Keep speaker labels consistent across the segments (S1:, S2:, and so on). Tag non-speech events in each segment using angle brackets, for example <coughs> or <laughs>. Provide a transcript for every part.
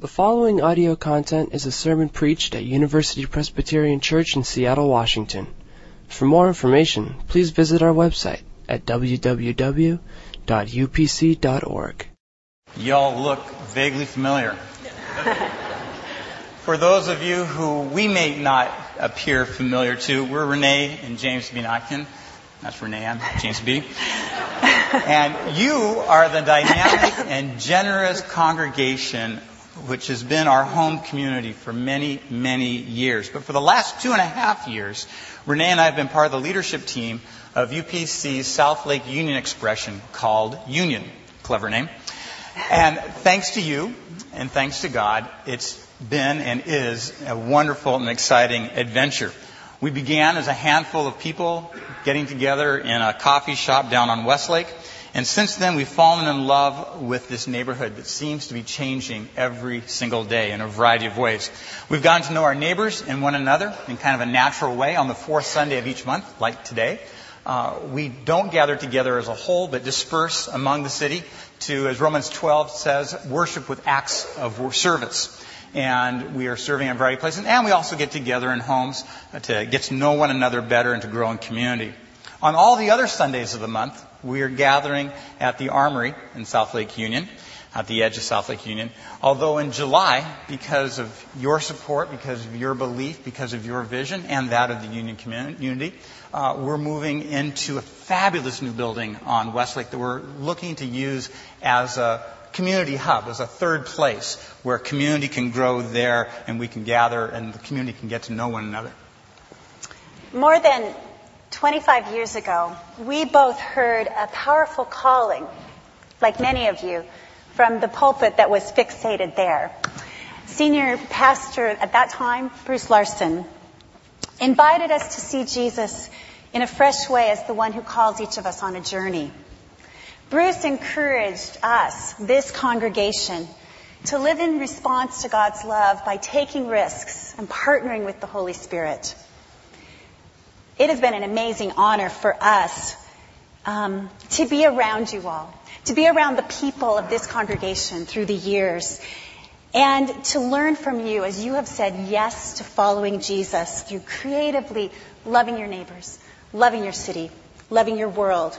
S1: The following audio content is a sermon preached at University Presbyterian Church in Seattle, Washington. For more information, please visit our website at www.upc.org.
S2: Y'all look vaguely familiar. For those of you who we may not appear familiar to, we're Renee and James B. Notkin. That's Renee, I'm James B. And you are the dynamic and generous congregation which has been our home community for many, many years. But for the last two and a half years, Renee and I have been part of the leadership team of UPC's South Lake Union expression called Union. Clever name. And thanks to you and thanks to God, it's been and is a wonderful and exciting adventure. We began as a handful of people getting together in a coffee shop down on Westlake. And since then, we've fallen in love with this neighborhood that seems to be changing every single day in a variety of ways. We've gotten to know our neighbors and one another in kind of a natural way on the fourth Sunday of each month, like today. Uh, we don't gather together as a whole, but disperse among the city to, as Romans 12 says, worship with acts of service and we are serving in variety of places. And we also get together in homes to get to know one another better and to grow in community. On all the other Sundays of the month, we are gathering at the Armory in South Lake Union, at the edge of South Lake Union. Although in July, because of your support, because of your belief, because of your vision, and that of the Union community, uh, we're moving into a fabulous new building on Westlake that we're looking to use as a community hub, as a third place where community can grow there and we can gather and the community can get to know one another.
S3: More than 25 years ago, we both heard a powerful calling, like many of you, from the pulpit that was fixated there. Senior pastor at that time, Bruce Larson, invited us to see Jesus in a fresh way as the one who calls each of us on a journey. Bruce encouraged us, this congregation, to live in response to God's love by taking risks and partnering with the Holy Spirit. It has been an amazing honor for us um, to be around you all, to be around the people of this congregation through the years, and to learn from you as you have said yes to following Jesus through creatively loving your neighbors, loving your city, loving your world,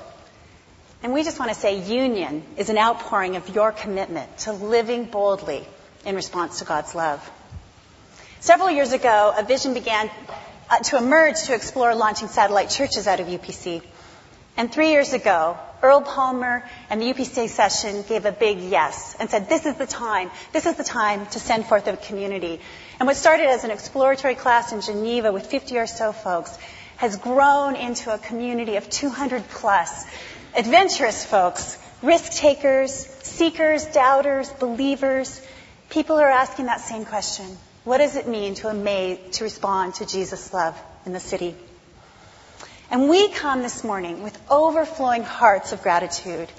S3: and we just want to say union is an outpouring of your commitment to living boldly in response to God's love. Several years ago, a vision began uh, to emerge to explore launching satellite churches out of UPC. And three years ago, Earl Palmer and the UPC session gave a big yes and said, this is the time, this is the time to send forth a community. And what started as an exploratory class in Geneva with 50 or so folks has grown into a community of 200 plus adventurous folks, risk takers, seekers, doubters, believers. People are asking that same question. What does it mean to amaze, to respond to Jesus' love in the city? And we come this morning with overflowing hearts of gratitude.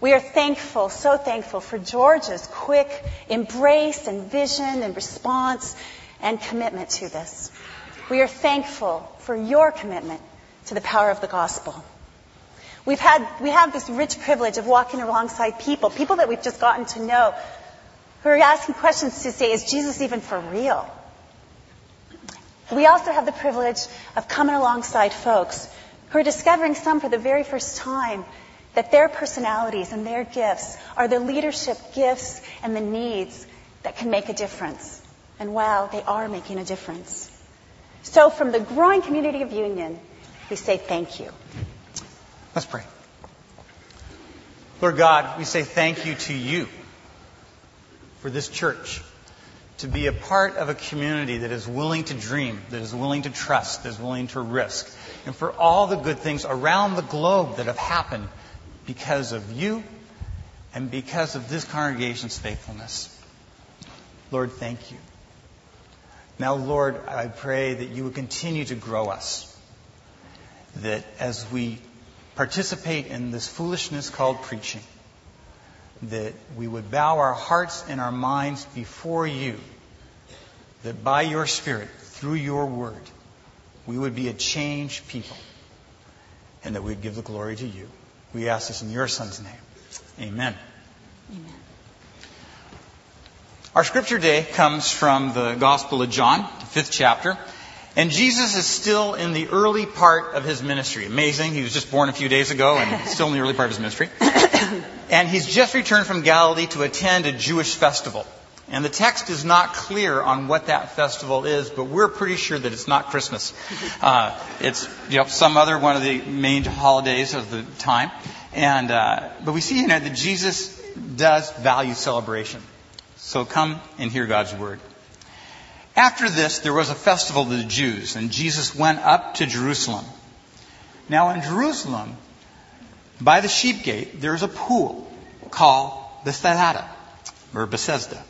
S3: We are thankful, so thankful for George's quick embrace and vision and response and commitment to this. We are thankful for your commitment to the power of the gospel. We've had, we have this rich privilege of walking alongside people, people that we've just gotten to know, who are asking questions to say, is Jesus even for real? We also have the privilege of coming alongside folks who are discovering some for the very first time that their personalities and their gifts are the leadership gifts and the needs that can make a difference. And wow, they are making a difference. So from the growing community of Union, we say thank you.
S2: Let's pray. Lord God, we say thank you to you for this church to be a part of a community that is willing to dream, that is willing to trust, that is willing to risk, and for all the good things around the globe that have happened because of you and because of this congregation's faithfulness. Lord, thank you. Now, Lord, I pray that you would continue to grow us. That as we participate in this foolishness called preaching, that we would bow our hearts and our minds before you, that by your Spirit, through your word, we would be a changed people, and that we'd give the glory to you. We ask this in your Son's name. Amen.
S3: Amen.
S2: Our scripture day comes from the Gospel of John, the fifth chapter. And Jesus is still in the early part of his ministry. Amazing. He was just born a few days ago and still in the early part of his ministry. <coughs> and he's just returned from Galilee to attend a Jewish festival. And the text is not clear on what that festival is, but we're pretty sure that it's not Christmas. <laughs> Uh, it's you know, some other one of the main holidays of the time. And uh, but we see in it that Jesus does value celebration. So come and hear God's word. After this, there was a festival of the Jews, and Jesus went up to Jerusalem. Now, in Jerusalem, by the sheep gate, there is a pool called the Bethesda, or Bethzatha,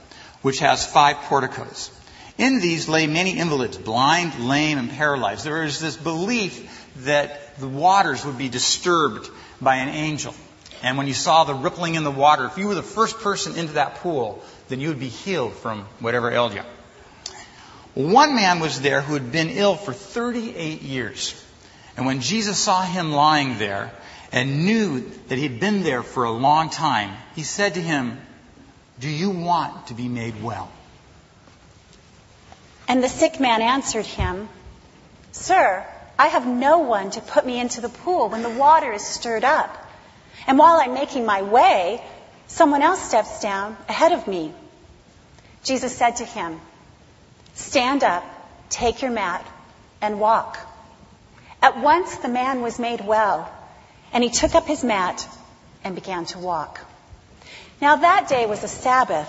S2: which has five porticos. In these lay many invalids, blind, lame, and paralyzed. There is this belief that the waters would be disturbed by an angel. And when you saw the rippling in the water, if you were the first person into that pool, then you would be healed from whatever ailed you. One man was there who had been ill for 38 years. And when Jesus saw him lying there and knew that he'd been there for a long time, he said to him, Do you want to be made well?
S3: And the sick man answered him, Sir, I have no one to put me into the pool when the water is stirred up. And while I'm making my way, someone else steps down ahead of me. Jesus said to him, Stand up, take your mat, and walk. At once the man was made well, and he took up his mat and began to walk. Now that day was a Sabbath,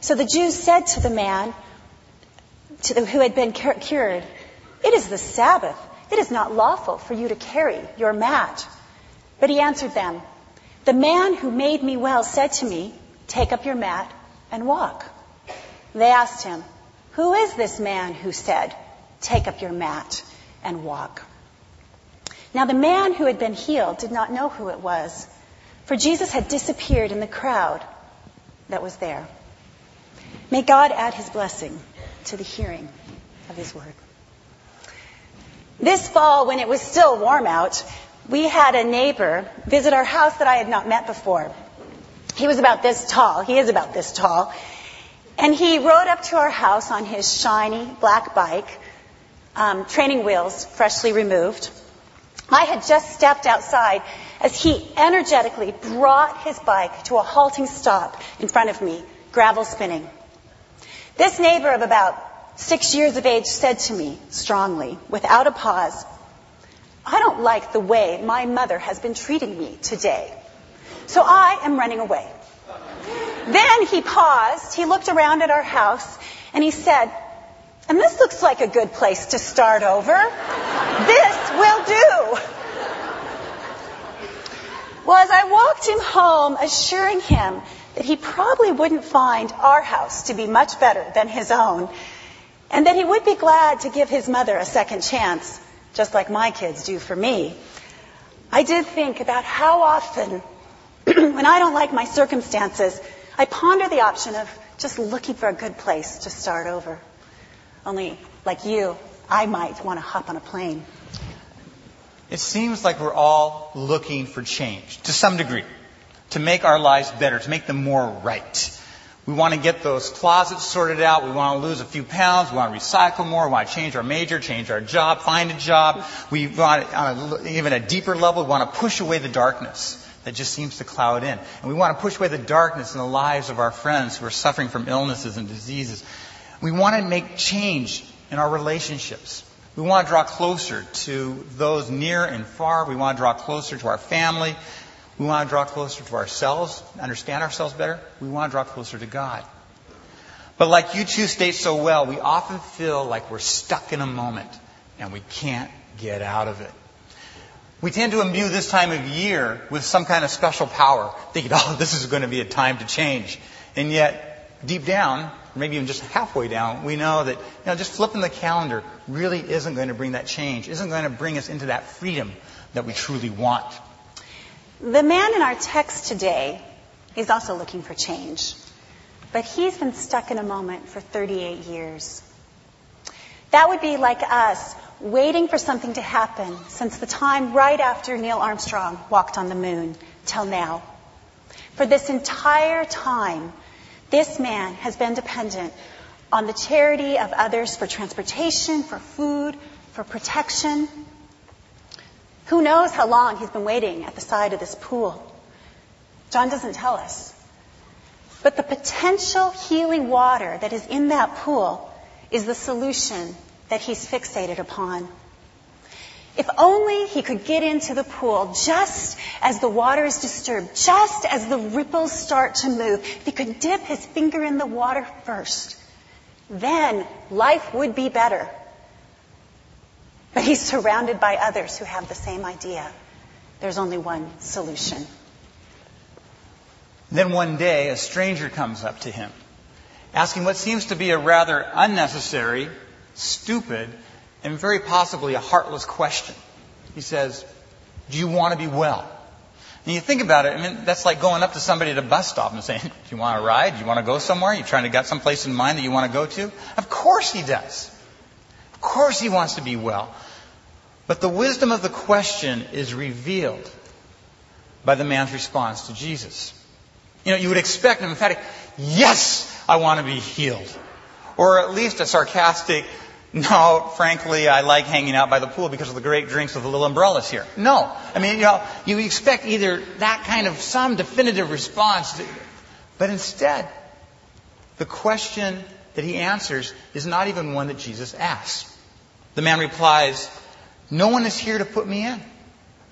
S3: so the Jews said to the man to the, who had been cured, It is the Sabbath. It is not lawful for you to carry your mat. But he answered them, The man who made me well said to me, Take up your mat and walk. They asked him, Who is this man who said, Take up your mat and walk? Now the man who had been healed did not know who it was, for Jesus had disappeared in the crowd that was there. May God add his blessing to the hearing of his word. This fall, when it was still warm out, we had a neighbor visit our house that I had not met before. He was about this tall. He is about this tall. And he rode up to our house on his shiny black bike, um, training wheels freshly removed. I had just stepped outside as he energetically brought his bike to a halting stop in front of me, gravel spinning. This neighbor of about six years of age said to me strongly, without a pause, I don't like the way my mother has been treating me today. So I am running away. Then he paused, he looked around at our house, and he said, and this looks like a good place to start over. This will do. Well, as I walked him home, assuring him that he probably wouldn't find our house to be much better than his own, and that he would be glad to give his mother a second chance, just like my kids do for me, I did think about how often, <clears throat> when I don't like my circumstances, I ponder the option of just looking for a good place to start over. Only, like you, I might want to hop on a plane.
S2: It seems like we're all looking for change to some degree, to make our lives better, to make them more right. We want to get those closets sorted out. We want to lose a few pounds. We want to recycle more. We want to change our major, change our job, find a job. We want, on a, even a deeper level, we want to push away the darkness that just seems to cloud in. And we want to push away the darkness in the lives of our friends who are suffering from illnesses and diseases. We want to make change in our relationships. We want to draw closer to those near and far. We want to draw closer to our family. We want to draw closer to ourselves, understand ourselves better. We want to draw closer to God. But like U2 state so well, we often feel like we're stuck in a moment and we can't get out of it. We tend to imbue this time of year with some kind of special power, thinking, <laughs> oh, this is going to be a time to change. And yet, deep down, maybe even just halfway down, we know that you know, just flipping the calendar really isn't going to bring that change, isn't going to bring us into that freedom that we truly want.
S3: The man in our text today is also looking for change, but he's been stuck in a moment for 38 years. That would be like us waiting for something to happen since the time right after Neil Armstrong walked on the moon till now. For this entire time, This man has been dependent on the charity of others for transportation, for food, for protection. Who knows how long he's been waiting at the side of this pool? John doesn't tell us. But the potential healing water that is in that pool is the solution that he's fixated upon. If only he could get into the pool just as the water is disturbed, just as the ripples start to move, if he could dip his finger in the water first, then life would be better. But he's surrounded by others who have the same idea. There's only one solution.
S2: Then one day, a stranger comes up to him, asking what seems to be a rather unnecessary, stupid, and very possibly a heartless question. He says, Do you want to be well? And you think about it, I mean, that's like going up to somebody at a bus stop and saying, <laughs> Do you want to ride? Do you want to go somewhere? You trying to get some place in mind that you want to go to? Of course he does. Of course he wants to be well. But the wisdom of the question is revealed by the man's response to Jesus. You know, you would expect an emphatic, yes, I want to be healed. Or at least a sarcastic, no, frankly, I like hanging out by the pool because of the great drinks with the little umbrellas here. No. I mean, you know, you expect either that kind of some definitive response, to, but instead, the question that he answers is not even one that Jesus asks. The man replies, No one is here to put me in.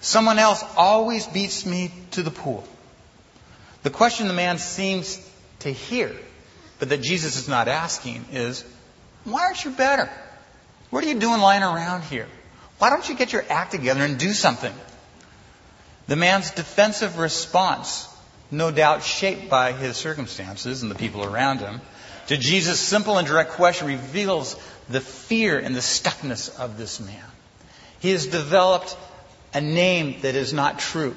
S2: Someone else always beats me to the pool. The question the man seems to hear, but that Jesus is not asking, is why aren't you better? What are you doing lying around here? Why don't you get your act together and do something? The man's defensive response, no doubt shaped by his circumstances and the people around him, to Jesus' simple and direct question reveals the fear and the stuckness of this man. He has developed a name that is not true.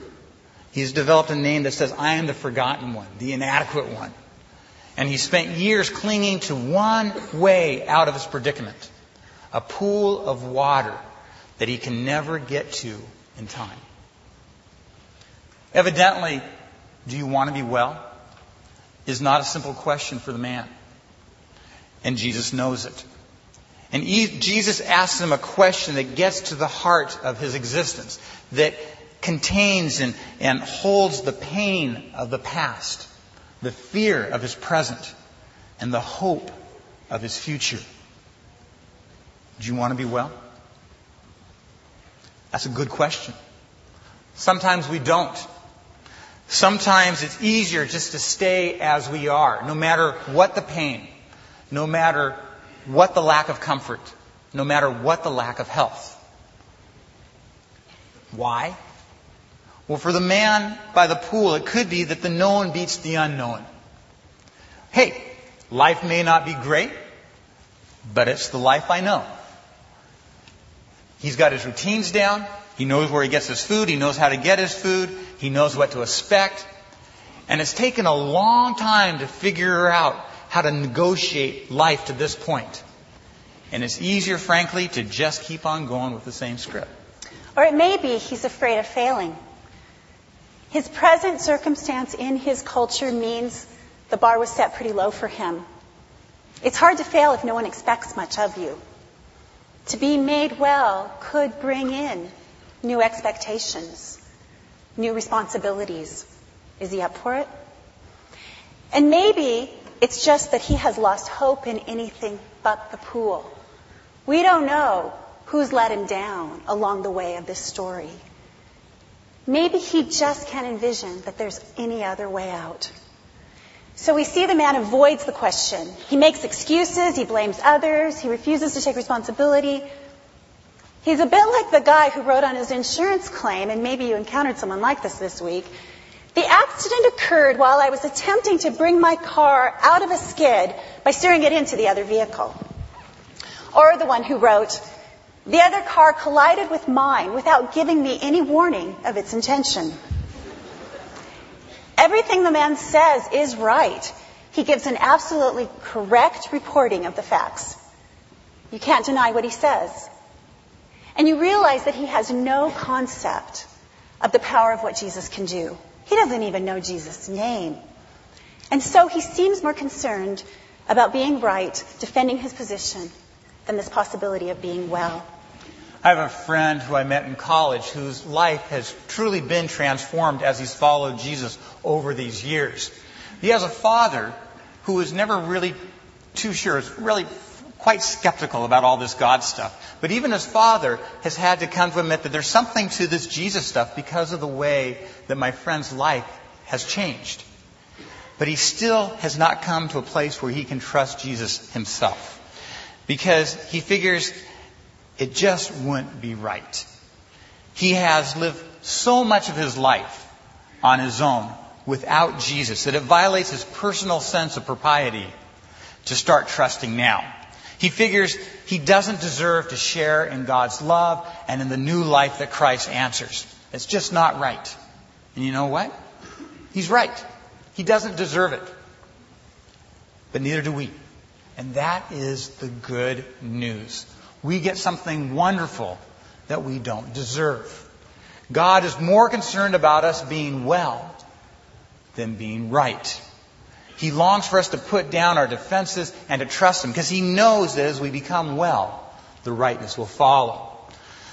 S2: He's developed a name that says, I am the forgotten one, the inadequate one. And he spent years clinging to one way out of his predicament a pool of water that he can never get to in time. Evidently, do you want to be well? Is not a simple question for the man. And Jesus knows it. And Jesus asks him a question that gets to the heart of his existence, that contains and, and holds the pain of the past, the fear of his present, and the hope of his future. Do you want to be well? That's a good question. Sometimes we don't. Sometimes it's easier just to stay as we are, no matter what the pain, no matter what the lack of comfort, no matter what the lack of health. Why? Well, for the man by the pool, it could be that the known beats the unknown. Hey, life may not be great, but it's the life I know. He's got his routines down. He knows where he gets his food. He knows how to get his food. He knows what to expect. And it's taken a long time to figure out how to negotiate life to this point. And it's easier, frankly, to just keep on going with the same script.
S3: Or it may be he's afraid of failing. His present circumstance in his culture means the bar was set pretty low for him. It's hard to fail if no one expects much of you. To be made well could bring in new expectations, new responsibilities. Is he up for it? And maybe it's just that he has lost hope in anything but the pool. We don't know who's let him down along the way of this story. Maybe he just can't envision that there's any other way out. So we see the man avoids the question. He makes excuses, he blames others, he refuses to take responsibility. He's a bit like the guy who wrote on his insurance claim, and maybe you encountered someone like this this week. The accident occurred while I was attempting to bring my car out of a skid by steering it into the other vehicle. Or the one who wrote, the other car collided with mine without giving me any warning of its intention. Everything the man says is right. He gives an absolutely correct reporting of the facts. You can't deny what he says. And you realize that he has no concept of the power of what Jesus can do. He doesn't even know Jesus' name. And so he seems more concerned about being right, defending his position, than this possibility of being well.
S2: I have a friend who I met in college whose life has truly been transformed as he's followed Jesus over these years. He has a father who was never really too sure, is really quite skeptical about all this God stuff. But even his father has had to come to admit that there's something to this Jesus stuff because of the way that my friend's life has changed. But he still has not come to a place where he can trust Jesus himself. Because he figures it just wouldn't be right. He has lived so much of his life on his own without Jesus that it violates his personal sense of propriety to start trusting now. He figures he doesn't deserve to share in God's love and in the new life that Christ answers. It's just not right. And you know what? He's right. He doesn't deserve it. But neither do we. And that is the good news we get something wonderful that we don't deserve. God is more concerned about us being well than being right. He longs for us to put down our defenses and to trust Him because He knows that as we become well, the rightness will follow.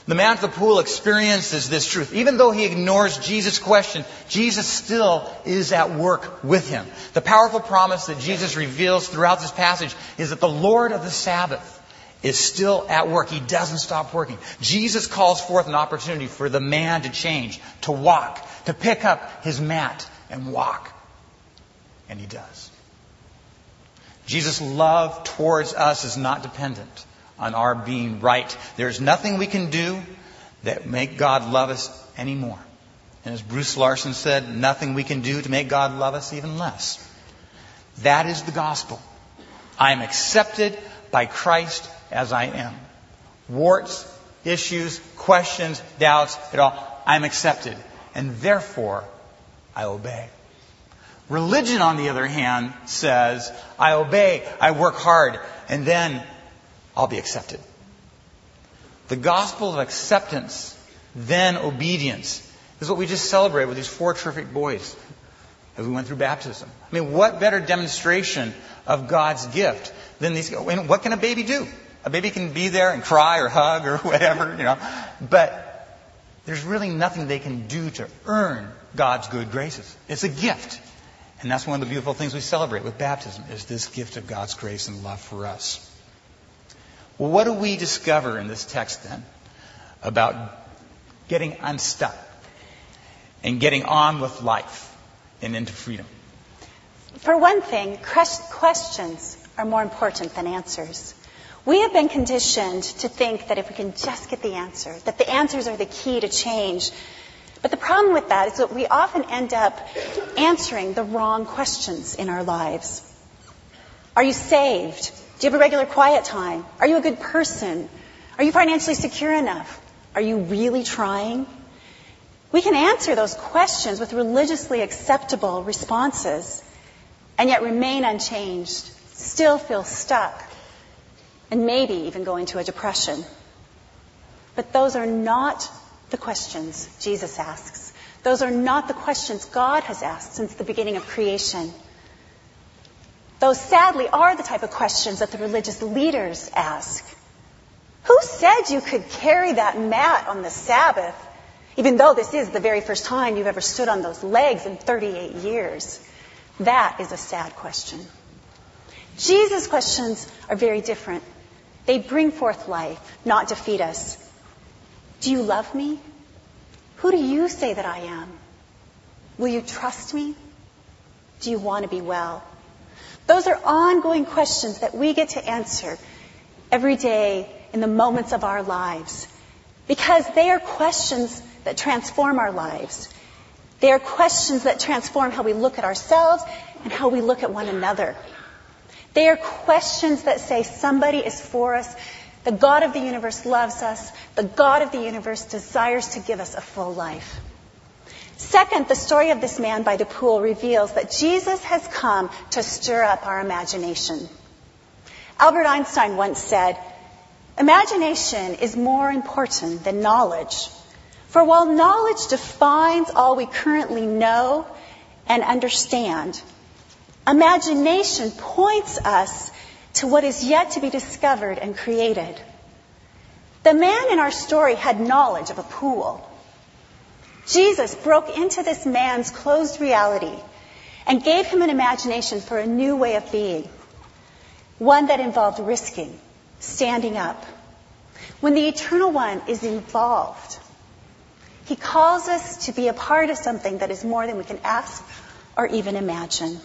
S2: The man at the pool experiences this truth. Even though he ignores Jesus' question, Jesus still is at work with him. The powerful promise that Jesus reveals throughout this passage is that the Lord of the Sabbath is still at work. He doesn't stop working. Jesus calls forth an opportunity for the man to change, to walk, to pick up his mat and walk. And he does. Jesus' love towards us is not dependent on our being right. There's nothing we can do that make God love us anymore. And as Bruce Larson said, nothing we can do to make God love us even less. That is the gospel. I am accepted by Christ as I am. Warts, issues, questions, doubts, it all, I'm accepted. And therefore, I obey. Religion, on the other hand, says, I obey, I work hard, and then I'll be accepted. The gospel of acceptance, then obedience, is what we just celebrated with these four terrific boys as we went through baptism. I mean, what better demonstration of God's gift than these? And What can a baby do? A baby can be there and cry or hug or <laughs> whatever, you know, but there's really nothing they can do to earn God's good graces. It's a gift. And that's one of the beautiful things we celebrate with baptism is this gift of God's grace and love for us. Well, what do we discover in this text then about getting unstuck and getting on with life and into freedom?
S3: For one thing, questions are more important than answers. We have been conditioned to think that if we can just get the answer, that the answers are the key to change. But the problem with that is that we often end up answering the wrong questions in our lives. Are you saved? Do you have a regular quiet time? Are you a good person? Are you financially secure enough? Are you really trying? We can answer those questions with religiously acceptable responses and yet remain unchanged, still feel stuck, and maybe even go into a depression. But those are not the questions Jesus asks. Those are not the questions God has asked since the beginning of creation. Those sadly are the type of questions that the religious leaders ask. Who said you could carry that mat on the Sabbath, even though this is the very first time you've ever stood on those legs in 38 years? That is a sad question. Jesus' questions are very different. They bring forth life, not defeat us. Do you love me? Who do you say that I am? Will you trust me? Do you want to be well? Those are ongoing questions that we get to answer every day in the moments of our lives because they are questions that transform our lives. They are questions that transform how we look at ourselves and how we look at one another. They are questions that say somebody is for us. The God of the universe loves us. The God of the universe desires to give us a full life. Second, the story of this man by the pool reveals that Jesus has come to stir up our imagination. Albert Einstein once said, Imagination is more important than knowledge. For while knowledge defines all we currently know and understand, Imagination points us to what is yet to be discovered and created. The man in our story had knowledge of a pool. Jesus broke into this man's closed reality and gave him an imagination for a new way of being, one that involved risking, standing up. When the Eternal One is involved, he calls us to be a part of something that is more than we can ask or even imagine.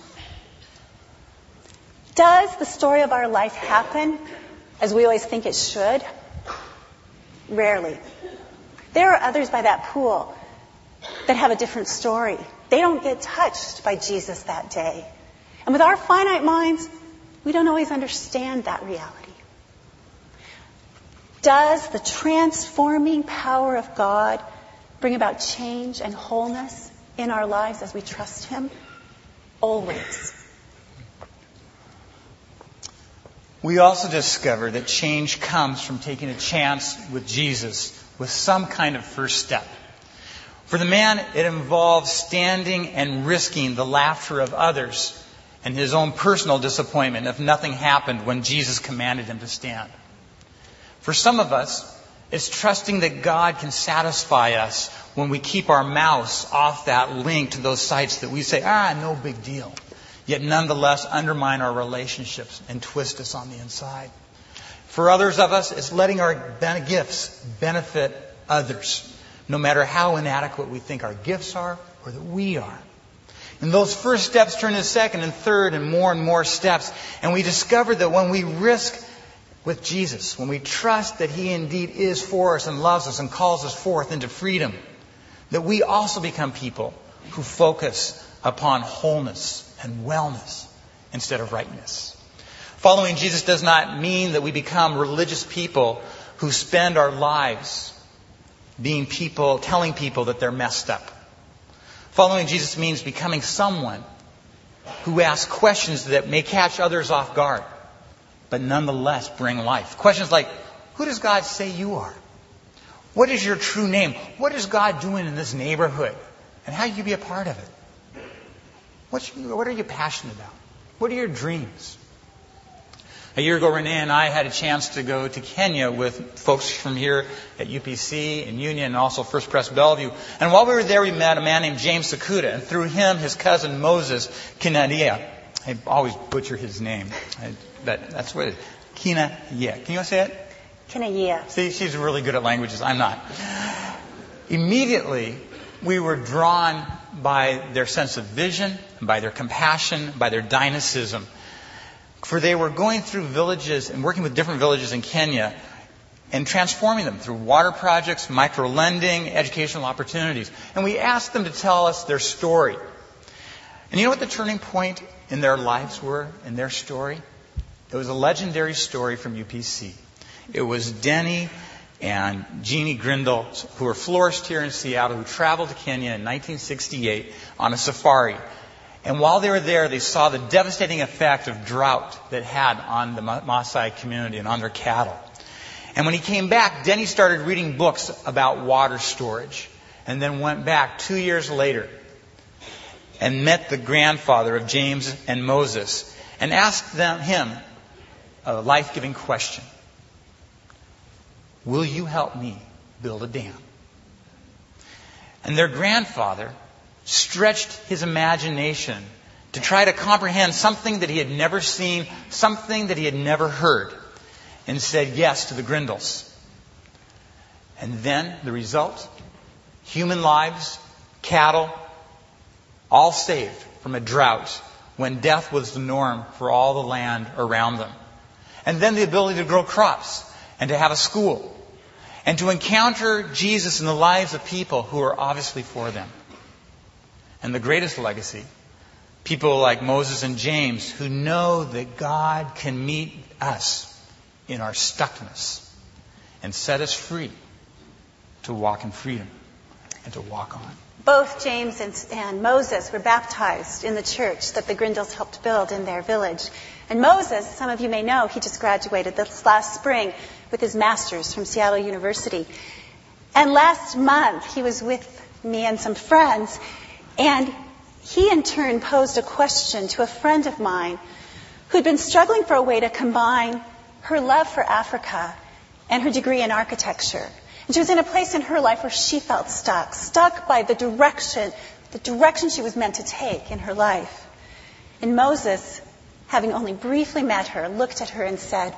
S3: Does the story of our life happen as we always think it should? Rarely. There are others by that pool that have a different story. They don't get touched by Jesus that day. And with our finite minds, we don't always understand that reality. Does the transforming power of God bring about change and wholeness in our lives as we trust Him? Always.
S2: We also discover that change comes from taking a chance with Jesus with some kind of first step. For the man, it involves standing and risking the laughter of others and his own personal disappointment if nothing happened when Jesus commanded him to stand. For some of us, it's trusting that God can satisfy us when we keep our mouse off that link to those sites that we say, ah, no big deal yet nonetheless undermine our relationships and twist us on the inside. For others of us, it's letting our gifts benefit others, no matter how inadequate we think our gifts are or that we are. And those first steps turn to second and third and more and more steps. And we discover that when we risk with Jesus, when we trust that He indeed is for us and loves us and calls us forth into freedom, that we also become people who focus upon wholeness and wellness instead of rightness. Following Jesus does not mean that we become religious people who spend our lives being people, telling people that they're messed up. Following Jesus means becoming someone who asks questions that may catch others off guard, but nonetheless bring life. Questions like, who does God say you are? What is your true name? What is God doing in this neighborhood? And how can you be a part of it? What's, what are you passionate about? What are your dreams? A year ago, Renee and I had a chance to go to Kenya with folks from here at UPC and Union and also First Pres Bellevue. And while we were there, we met a man named James Sakuda, and through him, his cousin Moses Kinadia. I always butcher his name, I, but that's what it is. Kinadia. Can you say it?
S3: Kinadia.
S2: See, she's really good at languages. I'm not. Immediately, we were drawn by their sense of vision, by their compassion, by their dynamism. For they were going through villages and working with different villages in Kenya and transforming them through water projects, micro lending, educational opportunities. And we asked them to tell us their story. And you know what the turning point in their lives were, in their story? It was a legendary story from UPC. It was Denny and Jeannie Grindle, who were florists here in Seattle, who traveled to Kenya in 1968 on a safari. And while they were there, they saw the devastating effect of drought that had on the Maasai community and on their cattle. And when he came back, Denny started reading books about water storage, and then went back two years later and met the grandfather of James and Moses and asked them, him a life-giving question. Will you help me build a dam? And their grandfather stretched his imagination to try to comprehend something that he had never seen, something that he had never heard, and said yes to the Grindles. And then the result human lives, cattle, all saved from a drought when death was the norm for all the land around them. And then the ability to grow crops and to have a school and to encounter Jesus in the lives of people who are obviously for them. And the greatest legacy, people like Moses and James who know that God can meet us in our stuckness and set us free to walk in freedom and to walk on.
S3: Both James and, and, Moses were baptized in the church that the Grindles helped build in their village. And Moses, some of you may know, he just graduated this last spring with his master's from Seattle University. And last month, he was with me and some friends, and he in turn posed a question to a friend of mine who'd been struggling for a way to combine her love for Africa and her degree in architecture. And she was in a place in her life where she felt stuck, stuck by the direction, the direction she was meant to take in her life. And Moses, having only briefly met her, looked at her and said,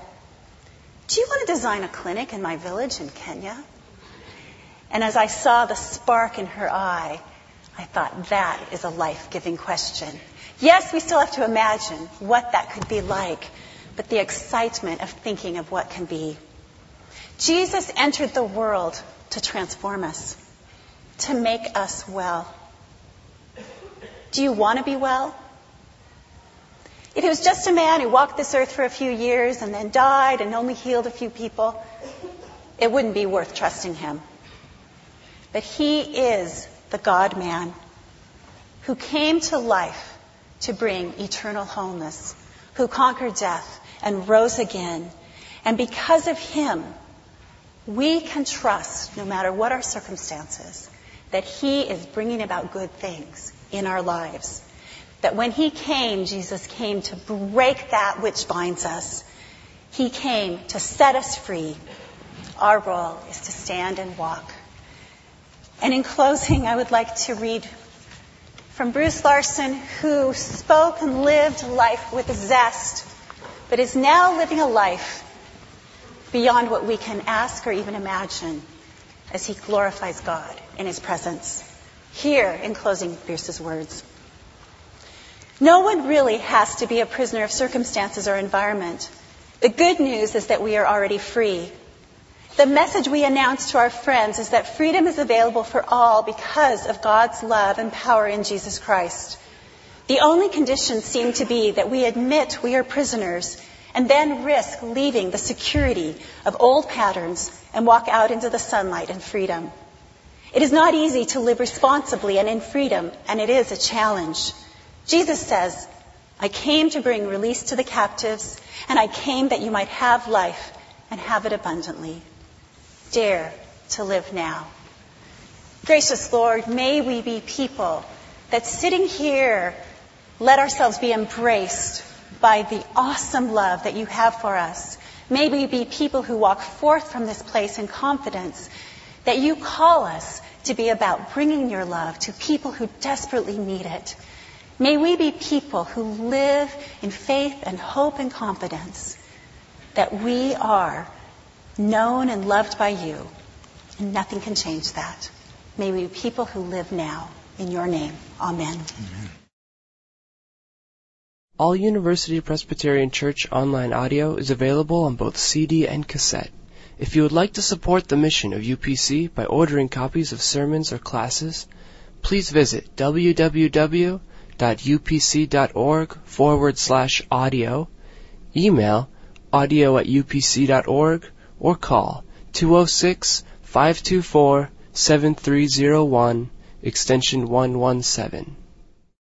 S3: Do you want to design a clinic in my village in Kenya? And as I saw the spark in her eye, I thought, that is a life giving question. Yes, we still have to imagine what that could be like, but the excitement of thinking of what can be. Jesus entered the world to transform us, to make us well. Do you want to be well? If he was just a man who walked this earth for a few years and then died and only healed a few people, it wouldn't be worth trusting him. But he is the God man who came to life to bring eternal wholeness, who conquered death and rose again. And because of him, we can trust, no matter what our circumstances, that he is bringing about good things in our lives. That when he came, Jesus came to break that which binds us. He came to set us free. Our role is to stand and walk. And in closing, I would like to read from Bruce Larson, who spoke and lived life with zest, but is now living a life beyond what we can ask or even imagine as he glorifies God in his presence. Here, in closing, Bruce's words. No one really has to be a prisoner of circumstances or environment. The good news is that we are already free. The message we announce to our friends is that freedom is available for all because of God's love and power in Jesus Christ. The only conditions seem to be that we admit we are prisoners and then risk leaving the security of old patterns and walk out into the sunlight and freedom. It is not easy to live responsibly and in freedom, and it is a challenge. Jesus says, I came to bring release to the captives, and I came that you might have life and have it abundantly. Dare to live now. Gracious Lord, may we be people that sitting here let ourselves be embraced by the awesome love that you have for us. May we be people who walk forth from this place in confidence that you call us to be about bringing your love to people who desperately need it. May we be people who live in faith and hope and confidence that we are known and loved by you, and nothing can change that. May we be people who live now. In your name, amen. amen.
S1: All University Presbyterian Church online audio is available on both CD and cassette. If you would like to support the mission of UPC by ordering copies of sermons or classes, please visit www upc.org forward slash audio, email audio at upc.org, or call 206 524 7301 extension 117.